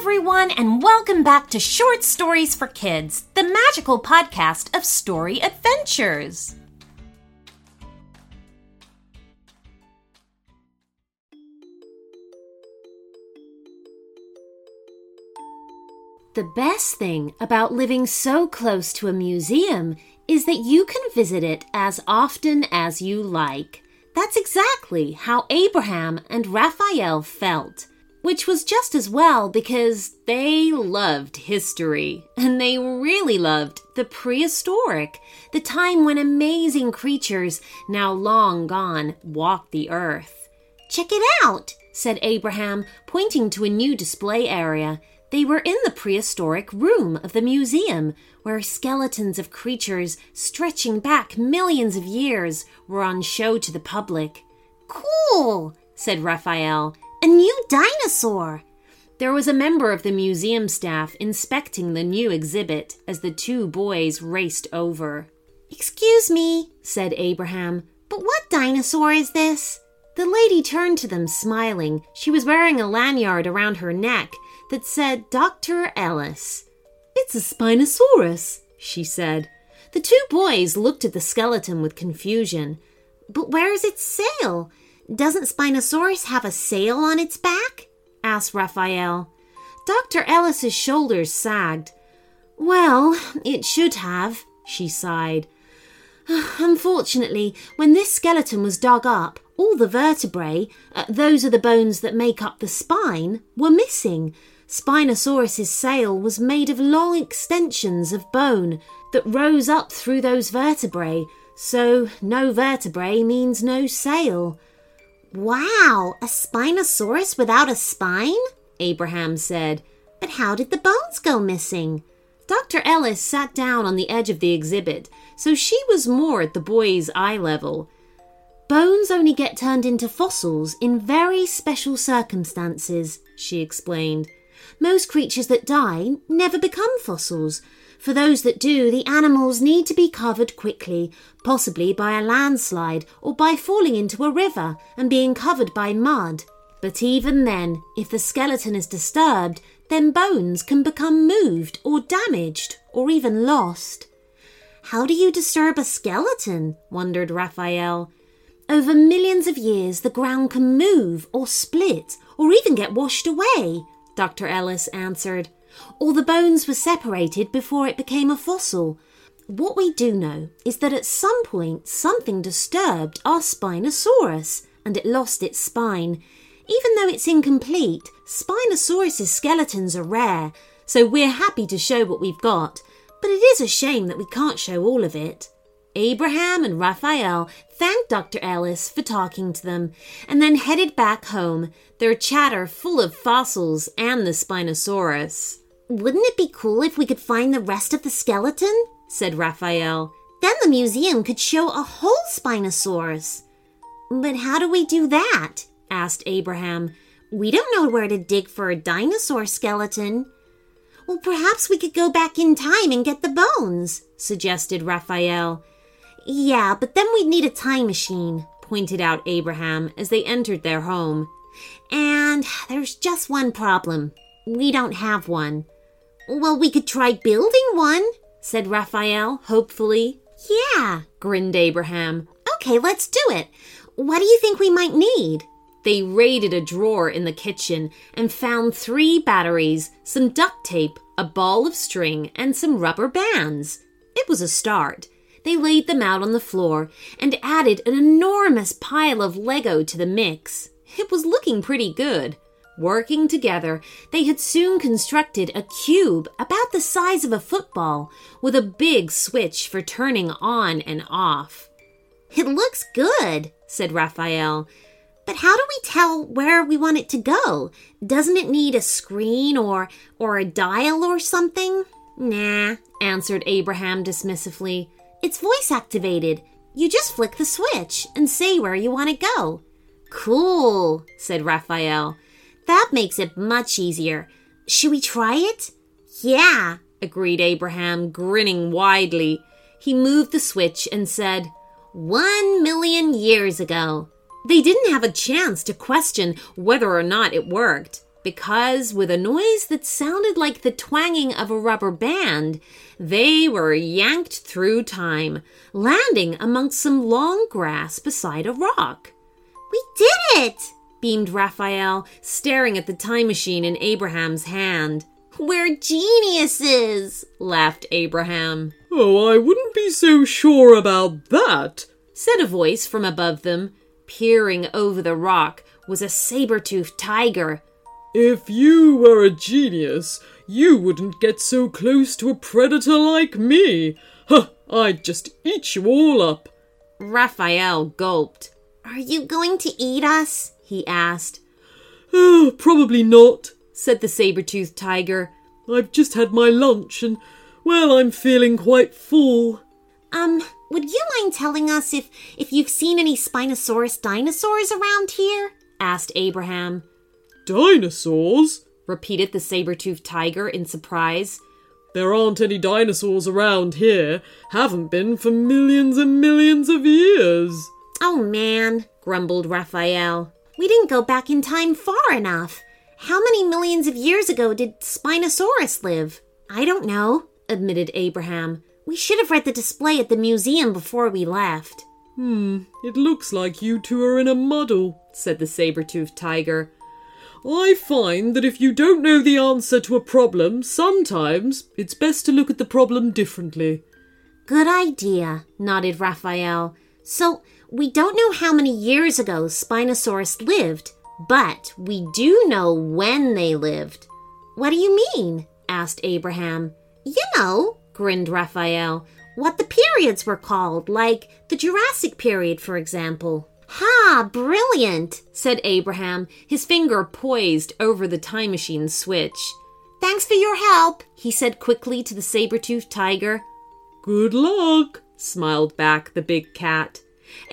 everyone, and welcome back to Short Stories for Kids, the magical podcast of story adventures. The best thing about living so close to a museum is that you can visit it as often as you like. That's exactly how Abraham and Rafael felt which was just as well because they loved history and they really loved the prehistoric, the time when amazing creatures, now long gone, walked the earth. Check it out, said Abraham, pointing to a new display area. They were in the prehistoric room of the museum, where skeletons of creatures stretching back millions of years were on show to the public. Cool, said Rafael a new dinosaur! There was a member of the museum staff inspecting the new exhibit as the two boys raced over. Excuse me, said Abraham, but what dinosaur is this? The lady turned to them smiling. She was wearing a lanyard around her neck that said Dr. Ellis. It's a Spinosaurus, she said. The two boys looked at the skeleton with confusion. But where is its sail? Doesn't Spinosaurus have a sail on its back? asked Rafael. Dr. Ellis's shoulders sagged. Well, it should have, she sighed. Unfortunately, when this skeleton was dug up, all the vertebrae, uh, those are the bones that make up the spine, were missing. Spinosaurus's sail was made of long extensions of bone that rose up through those vertebrae, so no vertebrae means no sail. Wow, a Spinosaurus without a spine? Abraham said. But how did the bones go missing? Dr. Ellis sat down on the edge of the exhibit, so she was more at the boy's eye level. Bones only get turned into fossils in very special circumstances, she explained. Most creatures that die never become fossils, for those that do, the animals need to be covered quickly, possibly by a landslide or by falling into a river and being covered by mud. But even then, if the skeleton is disturbed, then bones can become moved or damaged or even lost. How do you disturb a skeleton? wondered Rafael. Over millions of years, the ground can move or split or even get washed away, Dr. Ellis answered or the bones were separated before it became a fossil. What we do know is that at some point something disturbed our Spinosaurus and it lost its spine. Even though it's incomplete, Spinosaurus's skeletons are rare, so we're happy to show what we've got, but it is a shame that we can't show all of it. Abraham and Rafael thanked Dr. Ellis for talking to them and then headed back home, their chatter full of fossils and the Spinosaurus. Wouldn't it be cool if we could find the rest of the skeleton? said Rafael. Then the museum could show a whole Spinosaurus. But how do we do that? asked Abraham. We don't know where to dig for a dinosaur skeleton. Well, perhaps we could go back in time and get the bones, suggested Raphael. Yeah, but then we'd need a time machine, pointed out Abraham as they entered their home. And there's just one problem. We don't have one. Well, we could try building one, said Rafael hopefully. Yeah, grinned Abraham. Okay, let's do it. What do you think we might need? They raided a drawer in the kitchen and found three batteries, some duct tape, a ball of string, and some rubber bands. It was a start. They laid them out on the floor and added an enormous pile of Lego to the mix. It was looking pretty good. Working together, they had soon constructed a cube about the size of a football with a big switch for turning on and off. It looks good, said Rafael. But how do we tell where we want it to go? Doesn't it need a screen or or a dial or something? Nah, answered Abraham dismissively. It's voice activated. You just flick the switch and say where you want to go. Cool, said Rafael. That makes it much easier. Should we try it? Yeah, agreed Abraham, grinning widely. He moved the switch and said, One million years ago. They didn't have a chance to question whether or not it worked. Because, with a noise that sounded like the twanging of a rubber band, they were yanked through time, landing amongst some long grass beside a rock. We did it! beamed Rafael, staring at the time machine in Abraham's hand. We're geniuses, laughed Abraham. Oh, I wouldn't be so sure about that, said a voice from above them. Peering over the rock was a saber toothed tiger. If you were a genius, you wouldn't get so close to a predator like me. Huh, I'd just eat you all up. Rafael gulped. Are you going to eat us? he asked. Oh, probably not, said the saber toothed tiger. I've just had my lunch and, well, I'm feeling quite full. Um, would you mind telling us if, if you've seen any Spinosaurus dinosaurs around here? asked Abraham. Dinosaurs? repeated the saber toothed tiger in surprise. There aren't any dinosaurs around here. Haven't been for millions and millions of years. Oh man, grumbled Rafael. We didn't go back in time far enough. How many millions of years ago did Spinosaurus live? I don't know, admitted Abraham. We should have read the display at the museum before we left. Hmm, it looks like you two are in a muddle, said the saber toothed tiger. I find that if you don't know the answer to a problem, sometimes it's best to look at the problem differently. Good idea, nodded Rafael. So, we don't know how many years ago Spinosaurus lived, but we do know when they lived. What do you mean? asked Abraham. You know, grinned Rafael, what the periods were called, like the Jurassic period, for example. Ha, brilliant, said Abraham, his finger poised over the time machine switch. Thanks for your help, he said quickly to the saber toothed tiger. Good luck, smiled back the big cat.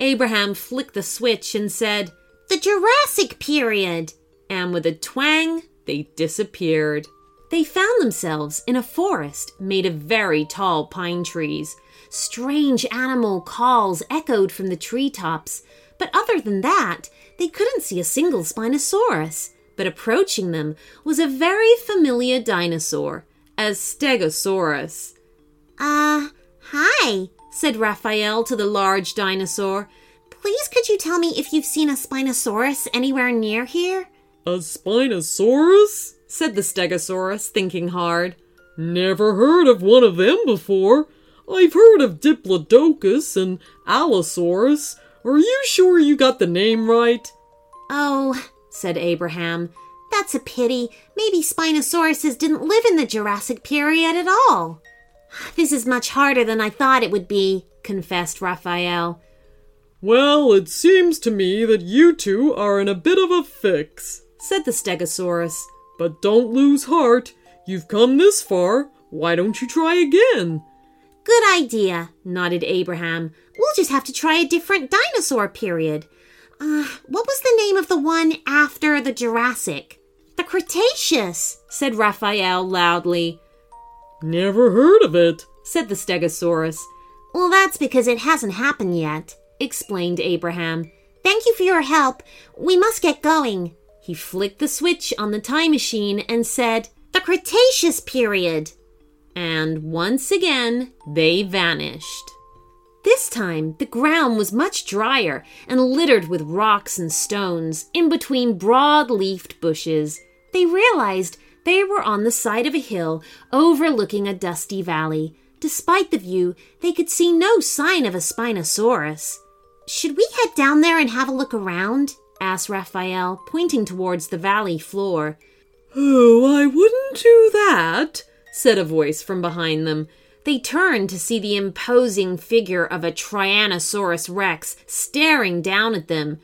Abraham flicked the switch and said, The Jurassic period. And with a twang, they disappeared. They found themselves in a forest made of very tall pine trees. Strange animal calls echoed from the treetops, but other than that, they couldn't see a single Spinosaurus. But approaching them was a very familiar dinosaur, a Stegosaurus. Uh, hi, said Rafael to the large dinosaur. Please could you tell me if you've seen a Spinosaurus anywhere near here? A Spinosaurus? said the Stegosaurus, thinking hard. Never heard of one of them before. I've heard of Diplodocus and Allosaurus. Are you sure you got the name right? Oh, said Abraham. That's a pity. Maybe Spinosauruses didn't live in the Jurassic period at all. This is much harder than I thought it would be, confessed Rafael. Well, it seems to me that you two are in a bit of a fix, said the Stegosaurus. But don't lose heart. You've come this far. Why don't you try again? Good idea, nodded Abraham. We'll just have to try a different dinosaur period. Uh, what was the name of the one after the Jurassic? The Cretaceous, said Rafael loudly. Never heard of it, said the Stegosaurus. Well, that's because it hasn't happened yet, explained Abraham. Thank you for your help. We must get going. He flicked the switch on the time machine and said, The Cretaceous period. And once again, they vanished. This time, the ground was much drier and littered with rocks and stones in between broad leafed bushes. They realized they were on the side of a hill overlooking a dusty valley. Despite the view, they could see no sign of a Spinosaurus. Should we head down there and have a look around? asked Rafael, pointing towards the valley floor. Oh, I wouldn't do that, said a voice from behind them. They turned to see the imposing figure of a Tyrannosaurus rex staring down at them.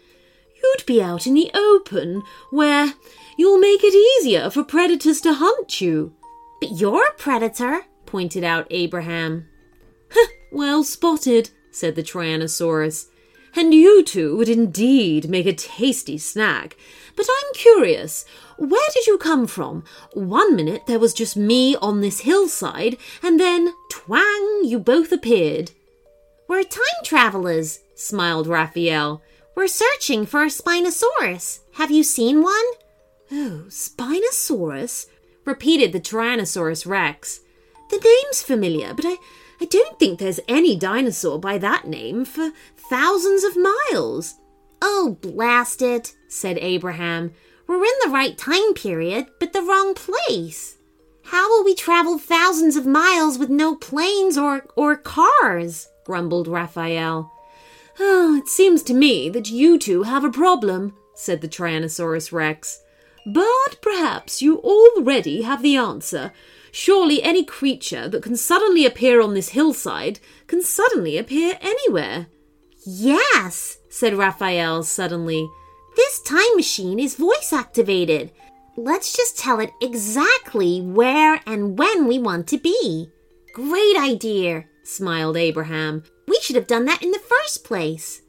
You'd be out in the open, where you'll make it easier for predators to hunt you. But you're a predator, pointed out Abraham. well spotted, said the Tyrannosaurus and you two would indeed make a tasty snack. But I'm curious, where did you come from? One minute there was just me on this hillside, and then, twang, you both appeared. We're time travelers, smiled Rafael. We're searching for a Spinosaurus. Have you seen one? Oh, Spinosaurus? repeated the Tyrannosaurus Rex. The name's familiar, but I, I don't think there's any dinosaur by that name for thousands of miles. Oh, blast it, said Abraham. We're in the right time period, but the wrong place. How will we travel thousands of miles with no planes or, or cars? grumbled Rafael. Oh, it seems to me that you two have a problem, said the Tyrannosaurus Rex. But perhaps you already have the answer. Surely any creature that can suddenly appear on this hillside can suddenly appear anywhere. Yes, said Rafael suddenly. This time machine is voice activated. Let's just tell it exactly where and when we want to be. Great idea, smiled Abraham. We should have done that in the first place.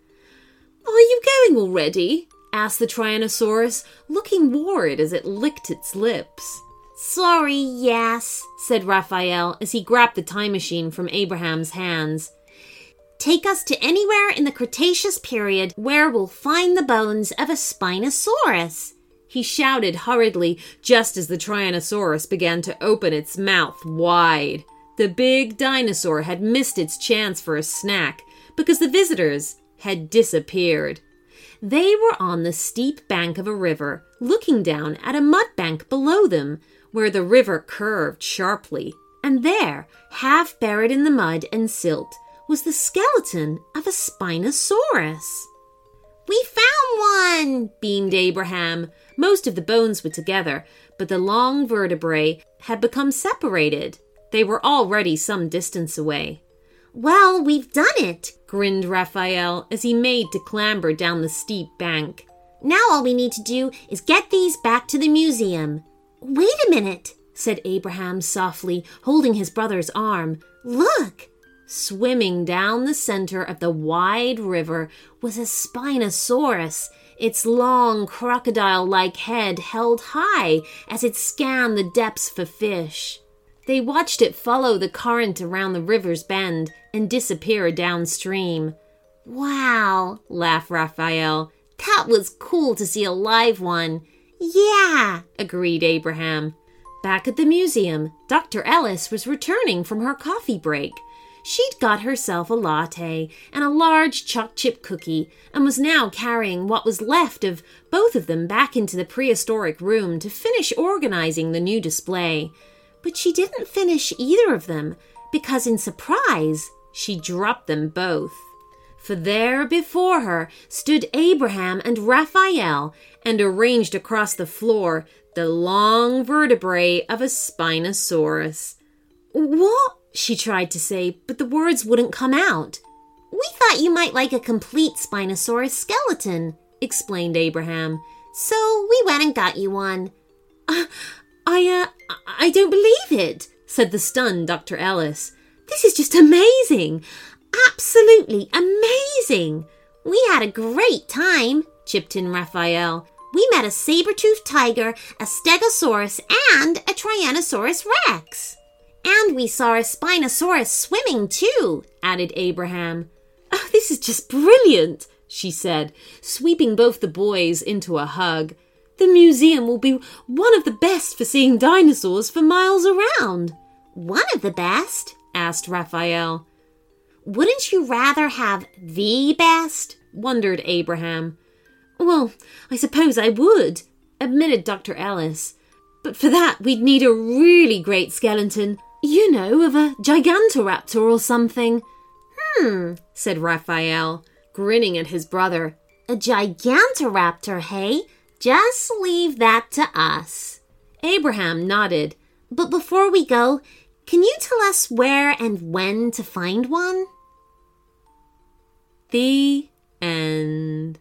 Are you going already? asked the Tyrannosaurus, looking worried as it licked its lips. Sorry, yes, said Rafael as he grabbed the time machine from Abraham's hands. Take us to anywhere in the Cretaceous period where we'll find the bones of a Spinosaurus. He shouted hurriedly just as the Tyrannosaurus began to open its mouth wide. The big dinosaur had missed its chance for a snack because the visitors had disappeared. They were on the steep bank of a river, looking down at a mud bank below them, where the river curved sharply. And there, half buried in the mud and silt, was the skeleton of a Spinosaurus. We found one, beamed Abraham. Most of the bones were together, but the long vertebrae had become separated. They were already some distance away. Well, we've done it, grinned Rafael as he made to clamber down the steep bank. Now all we need to do is get these back to the museum. Wait a minute, said Abraham softly, holding his brother's arm. Look! Swimming down the center of the wide river was a Spinosaurus, its long crocodile like head held high as it scanned the depths for fish. They watched it follow the current around the river's bend and disappear downstream. Wow, laughed Rafael. That was cool to see a live one. Yeah, agreed Abraham. Back at the museum, Dr. Ellis was returning from her coffee break. She'd got herself a latte and a large choc chip cookie and was now carrying what was left of both of them back into the prehistoric room to finish organizing the new display. But she didn't finish either of them because, in surprise, she dropped them both. For there before her stood Abraham and Rafael, and arranged across the floor the long vertebrae of a Spinosaurus. What? she tried to say, but the words wouldn't come out. We thought you might like a complete Spinosaurus skeleton, explained Abraham. So we went and got you one. Uh, I, uh, I don't believe it, said the stunned Dr. Ellis. This is just amazing. Absolutely amazing. We had a great time, chipped in Rafael. We met a saber-toothed tiger, a stegosaurus, and a tyrannosaurus rex. And we saw a Spinosaurus swimming too, added Abraham. Oh, this is just brilliant, she said, sweeping both the boys into a hug. The museum will be one of the best for seeing dinosaurs for miles around. One of the best? asked Rafael. Wouldn't you rather have the best? wondered Abraham. Well, I suppose I would, admitted Dr. Ellis. But for that, we'd need a really great skeleton, you know, of a Gigantoraptor or something. Hmm, said Rafael, grinning at his brother. A Gigantoraptor, hey? Just leave that to us. Abraham nodded. But before we go, can you tell us where and when to find one? The end.